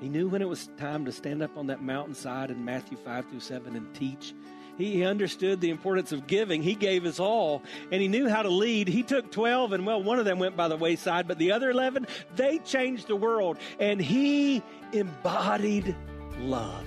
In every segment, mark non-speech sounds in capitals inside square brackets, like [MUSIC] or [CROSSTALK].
He knew when it was time to stand up on that mountainside in Matthew 5 through 7 and teach. He understood the importance of giving. He gave his all, and he knew how to lead. He took 12, and well, one of them went by the wayside, but the other 11, they changed the world, and he embodied love.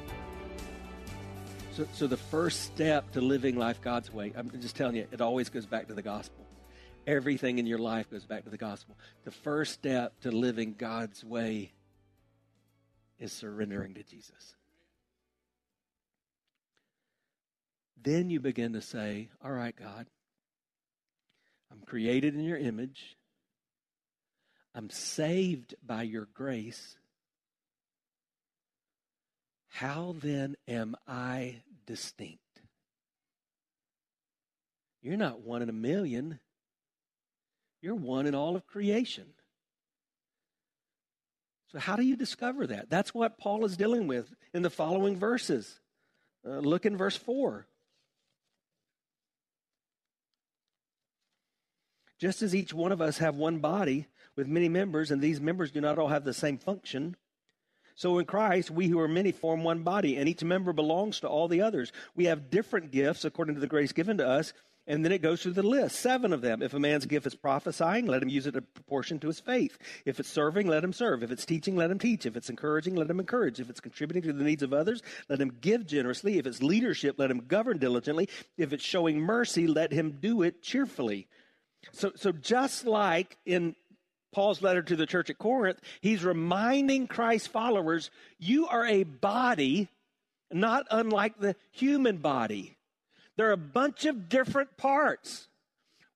So, so the first step to living life God's way, I'm just telling you, it always goes back to the gospel. Everything in your life goes back to the gospel. The first step to living God's way is surrendering to Jesus. Then you begin to say, All right, God, I'm created in your image. I'm saved by your grace. How then am I distinct? You're not one in a million. You're one in all of creation. So, how do you discover that? That's what Paul is dealing with in the following verses. Uh, look in verse 4. Just as each one of us have one body with many members, and these members do not all have the same function, so in Christ, we who are many form one body, and each member belongs to all the others. We have different gifts according to the grace given to us, and then it goes through the list, seven of them. If a man's gift is prophesying, let him use it in proportion to his faith. If it's serving, let him serve. If it's teaching, let him teach. If it's encouraging, let him encourage. If it's contributing to the needs of others, let him give generously. If it's leadership, let him govern diligently. If it's showing mercy, let him do it cheerfully. So, so just like in Paul's letter to the church at Corinth, he's reminding Christ's followers, you are a body not unlike the human body. There are a bunch of different parts.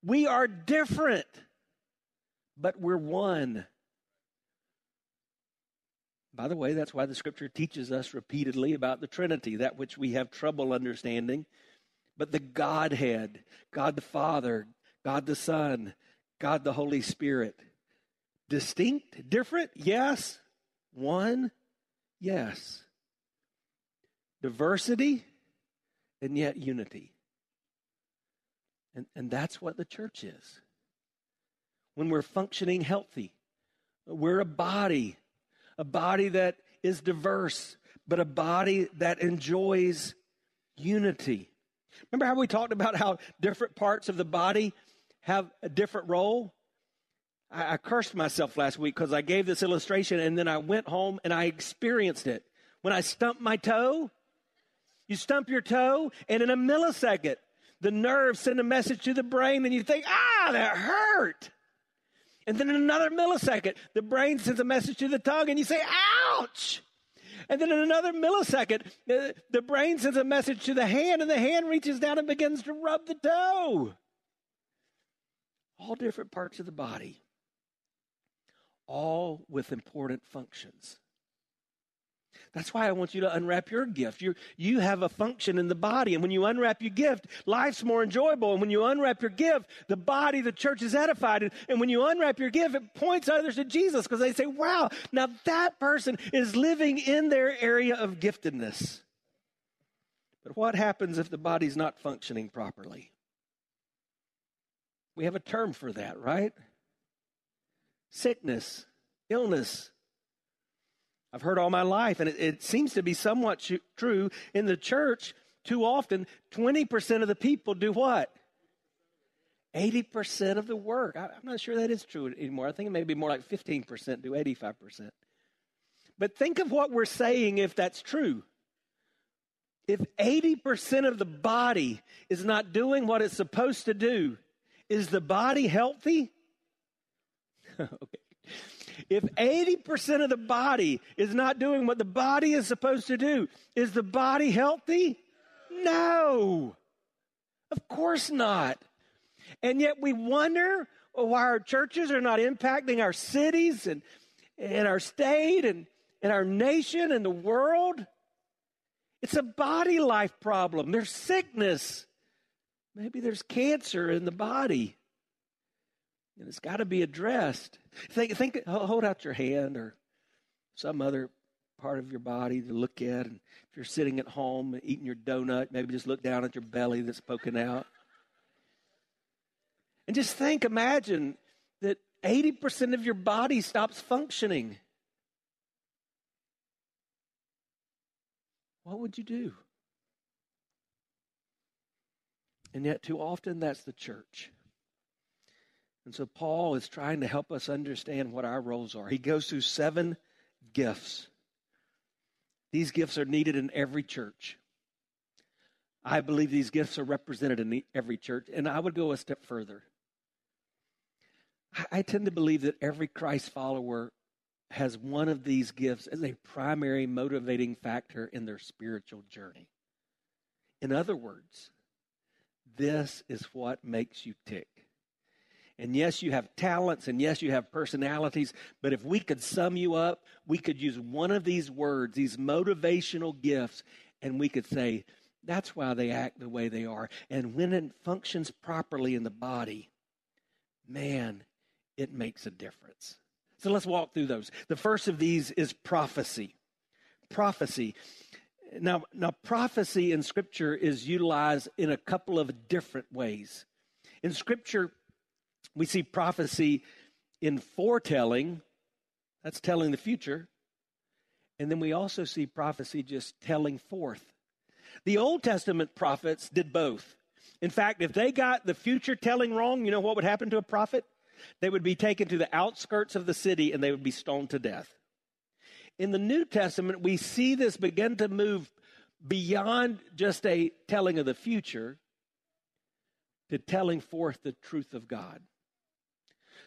We are different, but we're one. By the way, that's why the scripture teaches us repeatedly about the Trinity, that which we have trouble understanding. But the Godhead, God the Father, God the Son, God the Holy Spirit. Distinct, different? Yes. One? Yes. Diversity and yet unity. And, and that's what the church is. When we're functioning healthy, we're a body, a body that is diverse, but a body that enjoys unity. Remember how we talked about how different parts of the body have a different role. I, I cursed myself last week because I gave this illustration and then I went home and I experienced it. When I stumped my toe, you stump your toe, and in a millisecond, the nerves send a message to the brain, and you think, ah, that hurt. And then in another millisecond, the brain sends a message to the tongue, and you say, ouch. And then in another millisecond, the, the brain sends a message to the hand, and the hand reaches down and begins to rub the toe all different parts of the body, all with important functions. That's why I want you to unwrap your gift. You, you have a function in the body, and when you unwrap your gift, life's more enjoyable. And when you unwrap your gift, the body, the church is edified. And, and when you unwrap your gift, it points others to Jesus because they say, wow, now that person is living in their area of giftedness. But what happens if the body's not functioning properly? We have a term for that, right? Sickness, illness. I've heard all my life, and it, it seems to be somewhat true in the church. Too often, 20% of the people do what? 80% of the work. I, I'm not sure that is true anymore. I think it may be more like 15% do 85%. But think of what we're saying if that's true. If 80% of the body is not doing what it's supposed to do, is the body healthy? [LAUGHS] okay. If 80% of the body is not doing what the body is supposed to do, is the body healthy? No. Of course not. And yet we wonder why our churches are not impacting our cities and, and our state and, and our nation and the world. It's a body life problem. There's sickness. Maybe there's cancer in the body. And it's got to be addressed. Think, think, hold out your hand or some other part of your body to look at. And if you're sitting at home eating your donut, maybe just look down at your belly that's poking out. And just think, imagine that 80% of your body stops functioning. What would you do? And yet, too often, that's the church. And so, Paul is trying to help us understand what our roles are. He goes through seven gifts. These gifts are needed in every church. I believe these gifts are represented in every church. And I would go a step further. I tend to believe that every Christ follower has one of these gifts as a primary motivating factor in their spiritual journey. In other words, this is what makes you tick. And yes, you have talents, and yes, you have personalities, but if we could sum you up, we could use one of these words, these motivational gifts, and we could say, that's why they act the way they are. And when it functions properly in the body, man, it makes a difference. So let's walk through those. The first of these is prophecy. Prophecy. Now, now prophecy in Scripture is utilized in a couple of different ways. In Scripture, we see prophecy in foretelling, that's telling the future. And then we also see prophecy just telling forth. The Old Testament prophets did both. In fact, if they got the future telling wrong, you know what would happen to a prophet? They would be taken to the outskirts of the city and they would be stoned to death. In the New Testament, we see this begin to move beyond just a telling of the future to telling forth the truth of God.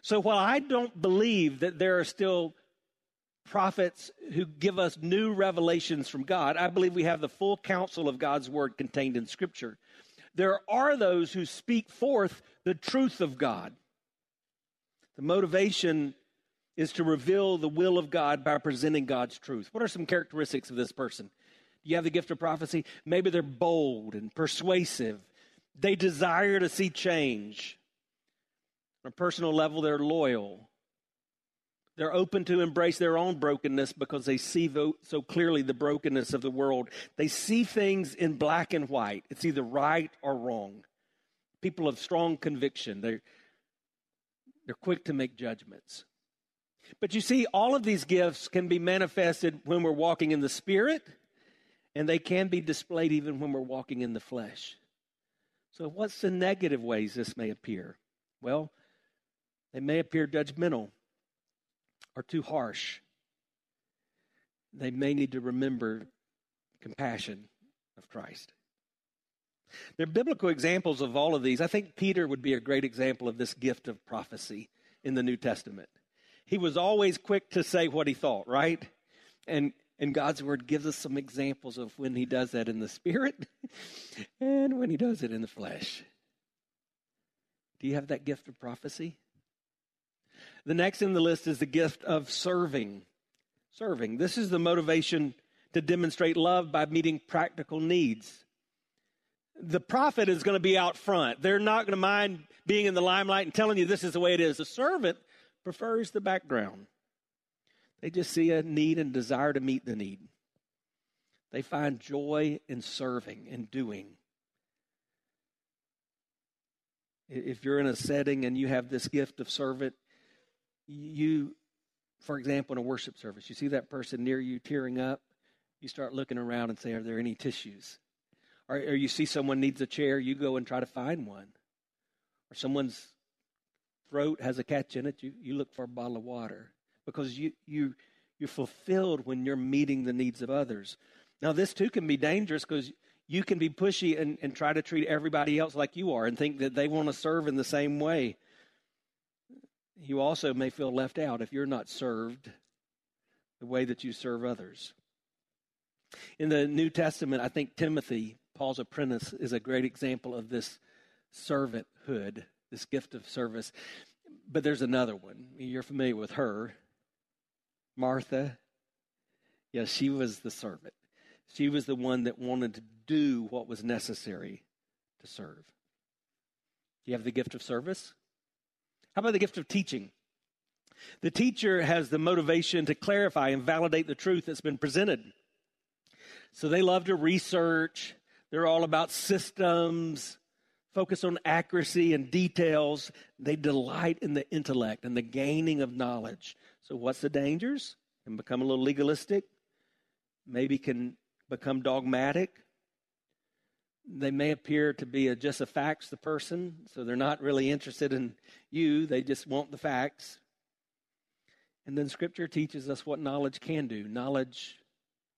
So while I don't believe that there are still prophets who give us new revelations from God, I believe we have the full counsel of God's word contained in Scripture. There are those who speak forth the truth of God. The motivation is to reveal the will of God by presenting God's truth. What are some characteristics of this person? Do you have the gift of prophecy? Maybe they're bold and persuasive. They desire to see change. On a personal level, they're loyal. They're open to embrace their own brokenness because they see so clearly the brokenness of the world. They see things in black and white. It's either right or wrong. People of strong conviction. They're, they're quick to make judgments. But you see, all of these gifts can be manifested when we're walking in the Spirit, and they can be displayed even when we're walking in the flesh. So, what's the negative ways this may appear? Well, they may appear judgmental or too harsh. They may need to remember compassion of Christ. There are biblical examples of all of these. I think Peter would be a great example of this gift of prophecy in the New Testament. He was always quick to say what he thought, right? And and God's word gives us some examples of when he does that in the spirit [LAUGHS] and when he does it in the flesh. Do you have that gift of prophecy? The next in the list is the gift of serving. Serving. This is the motivation to demonstrate love by meeting practical needs the prophet is going to be out front. They're not going to mind being in the limelight and telling you this is the way it is. The servant prefers the background. They just see a need and desire to meet the need. They find joy in serving and doing. If you're in a setting and you have this gift of servant, you, for example, in a worship service, you see that person near you tearing up, you start looking around and say, Are there any tissues? or, or you see someone needs a chair, you go and try to find one. Or someone's throat has a catch in it, you, you look for a bottle of water because you, you, You're fulfilled when you're meeting the needs of others. Now, this too can be dangerous because you can be pushy and, and try to treat everybody else like you are and think that they want to serve in the same way. You also may feel left out if you're not served the way that you serve others. In the New Testament, I think Timothy, Paul's apprentice, is a great example of this servanthood, this gift of service. But there's another one. You're familiar with her. Martha. Yeah, she was the servant. She was the one that wanted to do what was necessary to serve. Do you have the gift of service? How about the gift of teaching? The teacher has the motivation to clarify and validate the truth that's been presented. So they love to research. They're all about systems, focus on accuracy and details. They delight in the intellect and the gaining of knowledge. So, what's the dangers? Can become a little legalistic, maybe can become dogmatic. They may appear to be a, just a facts the person, so they're not really interested in you, they just want the facts. And then Scripture teaches us what knowledge can do. Knowledge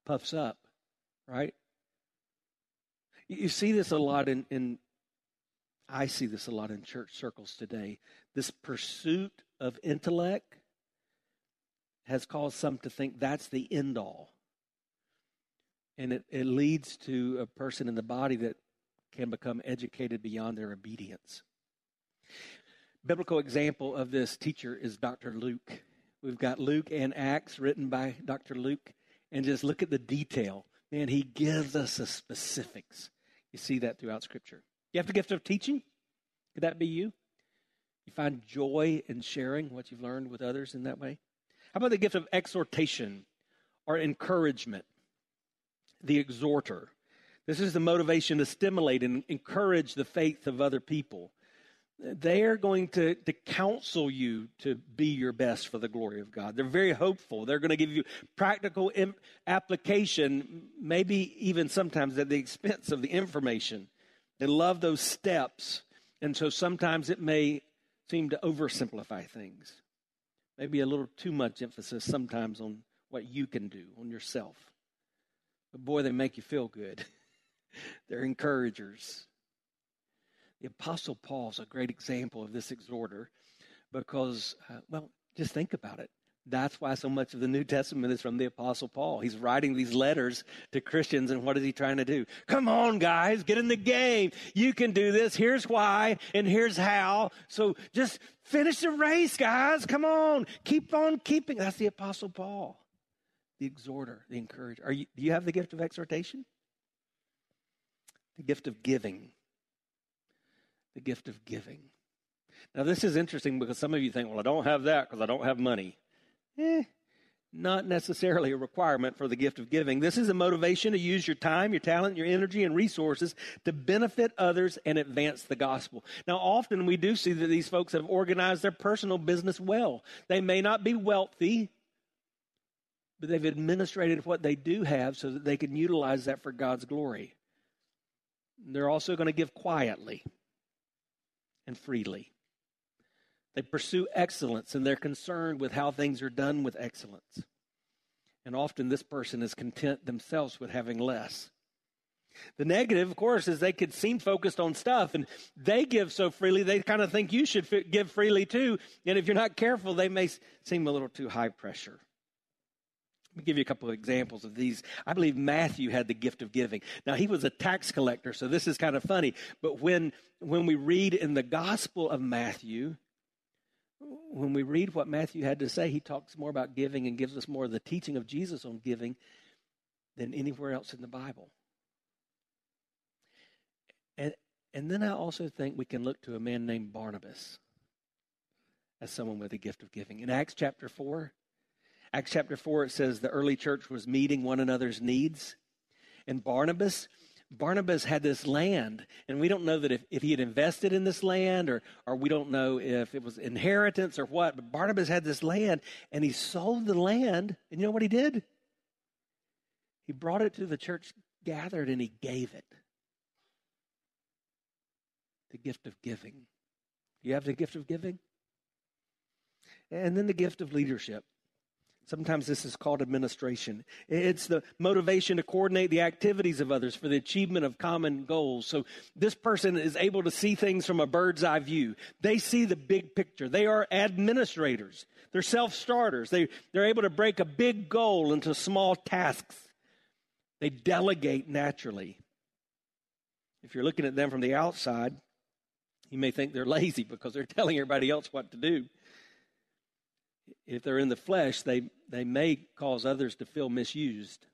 puffs up, right? You see this a lot in, in I see this a lot in church circles today. This pursuit of intellect has caused some to think that's the end all. And it, it leads to a person in the body that can become educated beyond their obedience. Biblical example of this teacher is Dr. Luke. We've got Luke and Acts written by Dr. Luke, and just look at the detail. Man, he gives us the specifics. You see that throughout Scripture. You have the gift of teaching? Could that be you? You find joy in sharing what you've learned with others in that way? How about the gift of exhortation or encouragement? The exhorter. This is the motivation to stimulate and encourage the faith of other people. They are going to, to counsel you to be your best for the glory of God. They're very hopeful. They're going to give you practical application, maybe even sometimes at the expense of the information. They love those steps. And so sometimes it may seem to oversimplify things. Maybe a little too much emphasis sometimes on what you can do, on yourself. But boy, they make you feel good. [LAUGHS] They're encouragers. The Apostle Paul's a great example of this exhorter because, uh, well, just think about it. That's why so much of the New Testament is from the Apostle Paul. He's writing these letters to Christians, and what is he trying to do? Come on, guys, get in the game. You can do this. Here's why, and here's how. So just finish the race, guys. Come on. Keep on keeping. That's the Apostle Paul, the exhorter, the encourager. Are you, do you have the gift of exhortation? The gift of giving. The gift of giving. Now, this is interesting because some of you think, well, I don't have that because I don't have money. Eh, not necessarily a requirement for the gift of giving. This is a motivation to use your time, your talent, your energy, and resources to benefit others and advance the gospel. Now, often we do see that these folks have organized their personal business well. They may not be wealthy, but they've administrated what they do have so that they can utilize that for God's glory. They're also going to give quietly and freely. They pursue excellence and they're concerned with how things are done with excellence. And often this person is content themselves with having less. The negative, of course, is they could seem focused on stuff and they give so freely, they kind of think you should give freely too. And if you're not careful, they may seem a little too high pressure. Let me give you a couple of examples of these. I believe Matthew had the gift of giving. Now, he was a tax collector, so this is kind of funny. But when, when we read in the Gospel of Matthew, when we read what Matthew had to say, he talks more about giving and gives us more of the teaching of Jesus on giving than anywhere else in the Bible. And, and then I also think we can look to a man named Barnabas as someone with a gift of giving. In Acts chapter 4, Acts chapter 4, it says the early church was meeting one another's needs. And Barnabas, Barnabas had this land, and we don't know that if, if he had invested in this land or, or we don't know if it was inheritance or what, but Barnabas had this land and he sold the land, and you know what he did? He brought it to the church gathered and he gave it. The gift of giving. You have the gift of giving? And then the gift of leadership. Sometimes this is called administration. It's the motivation to coordinate the activities of others for the achievement of common goals. So this person is able to see things from a bird's eye view. They see the big picture. They are administrators. They're self starters. They, they're able to break a big goal into small tasks. They delegate naturally. If you're looking at them from the outside, you may think they're [LAUGHS] lazy because they're telling everybody else what to do if they're in the flesh, they, they may cause others to feel misused.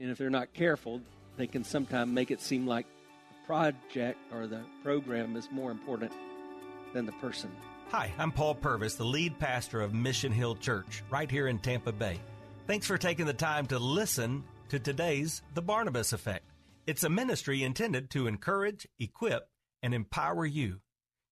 And if they're not careful, they can sometimes make it seem like the project or the program is more important than the person. Hi, I'm Paul Purvis, the lead pastor of Mission Hill Church, right here in Tampa Bay. Thanks for taking the time to listen to today's The Barnabas Effect. It's a ministry intended to encourage, equip, and empower you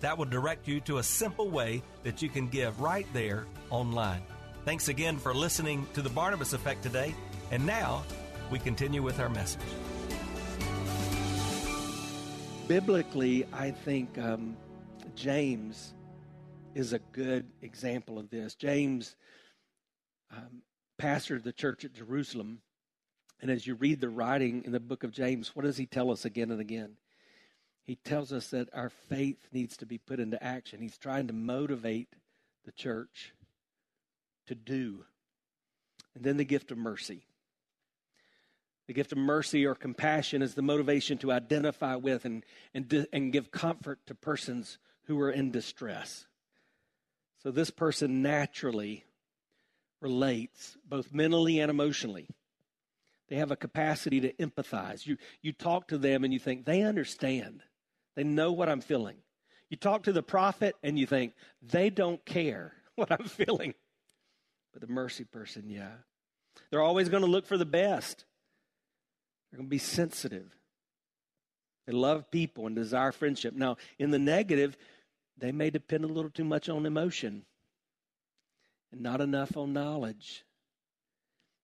That will direct you to a simple way that you can give right there online. Thanks again for listening to the Barnabas Effect today. And now we continue with our message. Biblically, I think um, James is a good example of this. James um, pastored the church at Jerusalem. And as you read the writing in the book of James, what does he tell us again and again? He tells us that our faith needs to be put into action. He's trying to motivate the church to do. And then the gift of mercy. The gift of mercy or compassion is the motivation to identify with and, and, and give comfort to persons who are in distress. So this person naturally relates both mentally and emotionally. They have a capacity to empathize. You, you talk to them and you think they understand. They know what I'm feeling. You talk to the prophet and you think, they don't care [LAUGHS] what I'm feeling. But the mercy person, yeah. They're always going to look for the best. They're going to be sensitive. They love people and desire friendship. Now, in the negative, they may depend a little too much on emotion and not enough on knowledge.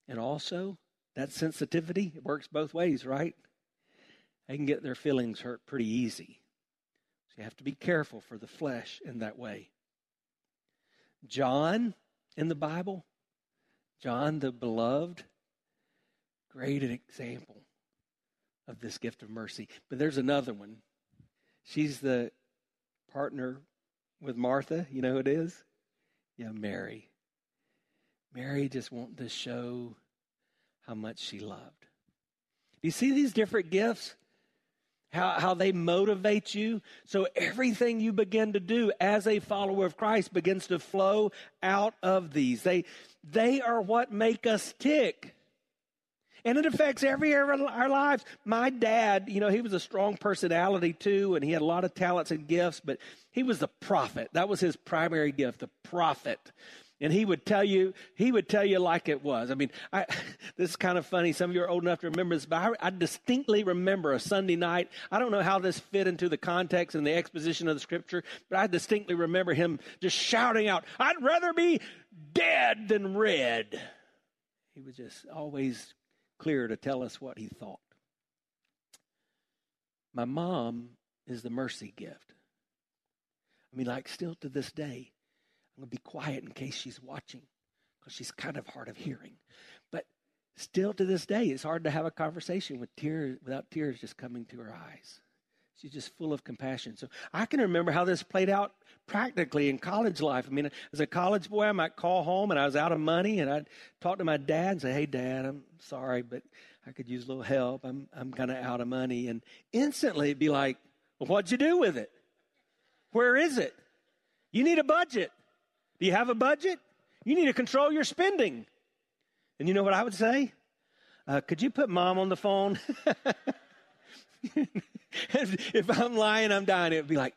And also, that sensitivity it works both ways, right? They can get their feelings hurt pretty easy. So you have to be careful for the flesh in that way. John in the Bible, John the beloved, great an example of this gift of mercy. But there's another one. She's the partner with Martha. You know who it is? Yeah, Mary. Mary just wanted to show how much she loved. Do you see these different gifts? How, how they motivate you. So everything you begin to do as a follower of Christ begins to flow out of these. They, they are what make us tick. And it affects every area of our lives. My dad, you know, he was a strong personality too, and he had a lot of talents and gifts, but he was the prophet. That was his primary gift, the prophet and he would tell you he would tell you like it was. I mean I, [LAUGHS] this is kind of funny. Some of you are old enough to remember this but I, I, distinctly remember a sunday night. I don't know how this fit into the context and the exposition of the scripture but i distinctly remember him just shouting out i'd rather be dead than red. He was just always clear to tell us what he thought. My mom is the mercy gift. I mean like still to this day I'm going to be quiet in case she's watching because she's kind of hard of hearing. But still to this day, it's hard to have a conversation with tears without tears just coming to her eyes. She's just full of compassion. So I can remember how this played out practically in college life. I mean, as a college boy, I might call home and I was out of money and I'd talk to my dad and say, Hey, dad, I'm sorry, but I could use a little help. I'm, I'm kind of out of money. And instantly it'd be like, well, What'd you do with it? Where is it? You need a budget. Do you have a budget? You need to control your spending. And you know what I would say? Uh, could you put mom on the phone? [LAUGHS] if I'm lying, I'm dying. It would be like,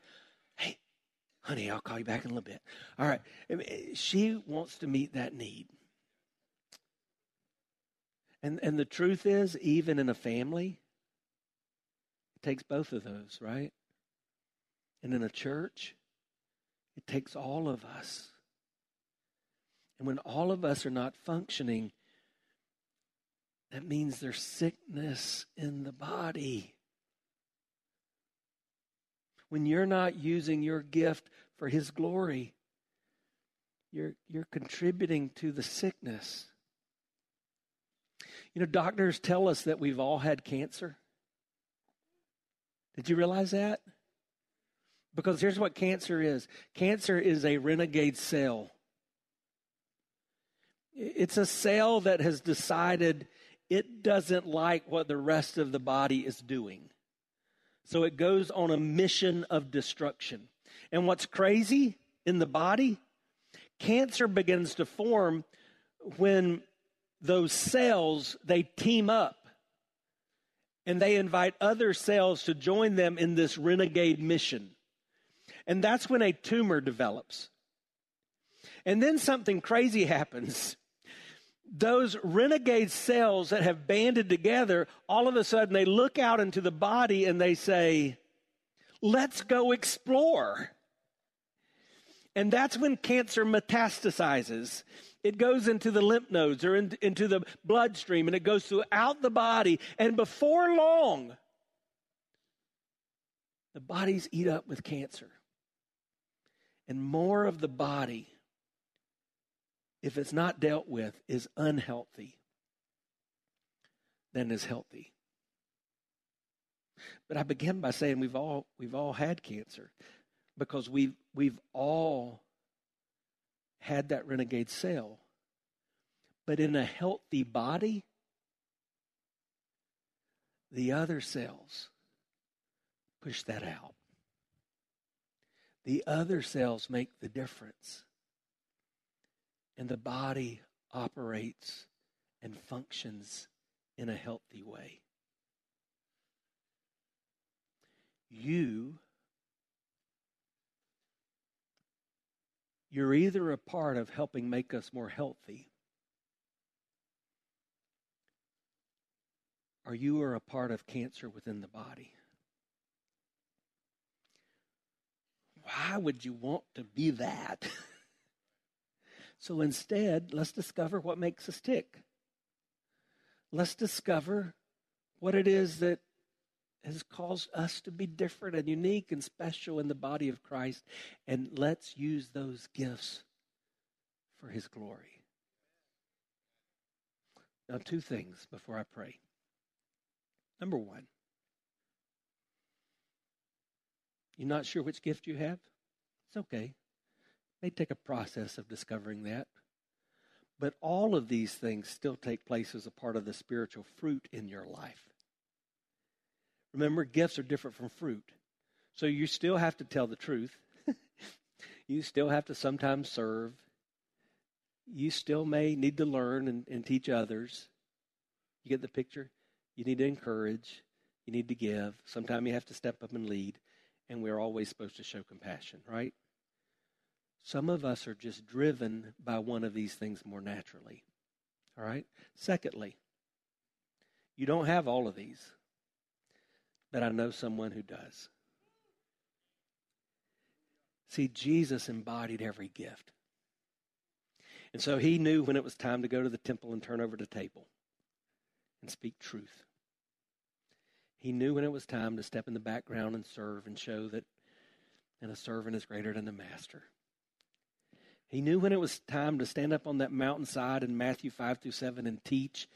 hey, honey, I'll call you back in a little bit. All right. She wants to meet that need. And, and the truth is, even in a family, it takes both of those, right? And in a church, it takes all of us. And when all of us are not functioning, that means there's sickness in the body. When you're not using your gift for His glory, you're, you're contributing to the sickness. You know, doctors tell us that we've all had cancer. Did you realize that? Because here's what cancer is cancer is a renegade cell. It's a cell that has decided it doesn't like what the rest of the body is doing. So it goes on a mission of destruction. And what's crazy in the body? Cancer begins to form when those cells they team up and they invite other cells to join them in this renegade mission. And that's when a tumor develops. And then something crazy [LAUGHS] happens. Those renegade cells that have banded together, all of a sudden they look out into the body and they say, Let's go explore. And that's when cancer metastasizes. It goes into the lymph nodes or in, into the bloodstream and it goes throughout the body. And before long, the body's eat up with cancer and more of the body, if it's not dealt with, is unhealthy than is healthy. But I begin by saying we've all we've all had cancer because we've we've all had that renegade cell. But in a healthy body, the other cells push that out. The other cells make the difference. And the body operates and functions in a healthy way. You, you're either a part of helping make us more healthy, or you are a part of cancer within the body. why would you want to be that? [LAUGHS] so instead, let's discover what makes us tick. Let's discover what it is that has caused us to be different and unique and special in the body of Christ. And let's use those gifts for His glory. Now, two things before I pray. Number one, You're not sure which gift you have? It's okay. May take a process of discovering that. But all of these things still take place as a part of the spiritual fruit in your life. Remember, gifts are different from fruit. So you still have to tell the truth. [LAUGHS] you still have to sometimes serve. You still may need to learn and, and teach others. You get the picture? You need to encourage. You need to give. Sometimes you have to step up and lead and we're always supposed to show compassion, right? Some of us are just driven by one of these things more naturally. All right? Secondly, you don't have all of these, but I know someone who does. See, Jesus embodied every gift. And so he knew when it was time to go to the temple and turn over the table and speak truth. He knew when it was time to step in the background and serve and show that and a servant is greater than the master. He knew when it was time to stand up on that mountainside in Matthew 5 through 7 and teach.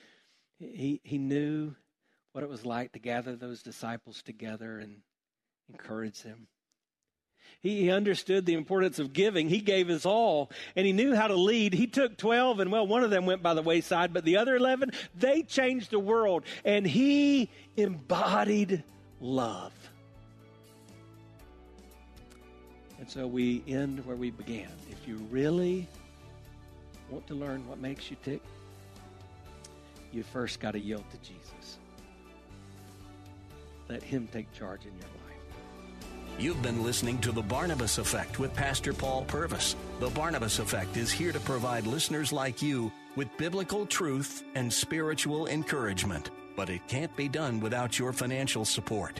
He, he knew what it was like to gather those disciples together and encourage them. He he understood the importance of giving. He gave his all and he knew how to lead. He took 12 and well, one of them went by the wayside, but the other 11, they changed the world and he embodied love. And so we end where we began. If you really want to learn what makes you tick, you first got to yield to Jesus. Let him take charge in your life. You've been listening to The Barnabas Effect with Pastor Paul Purvis. The Barnabas Effect is here to provide listeners like you with biblical truth and spiritual encouragement. But it can't be done without your financial support.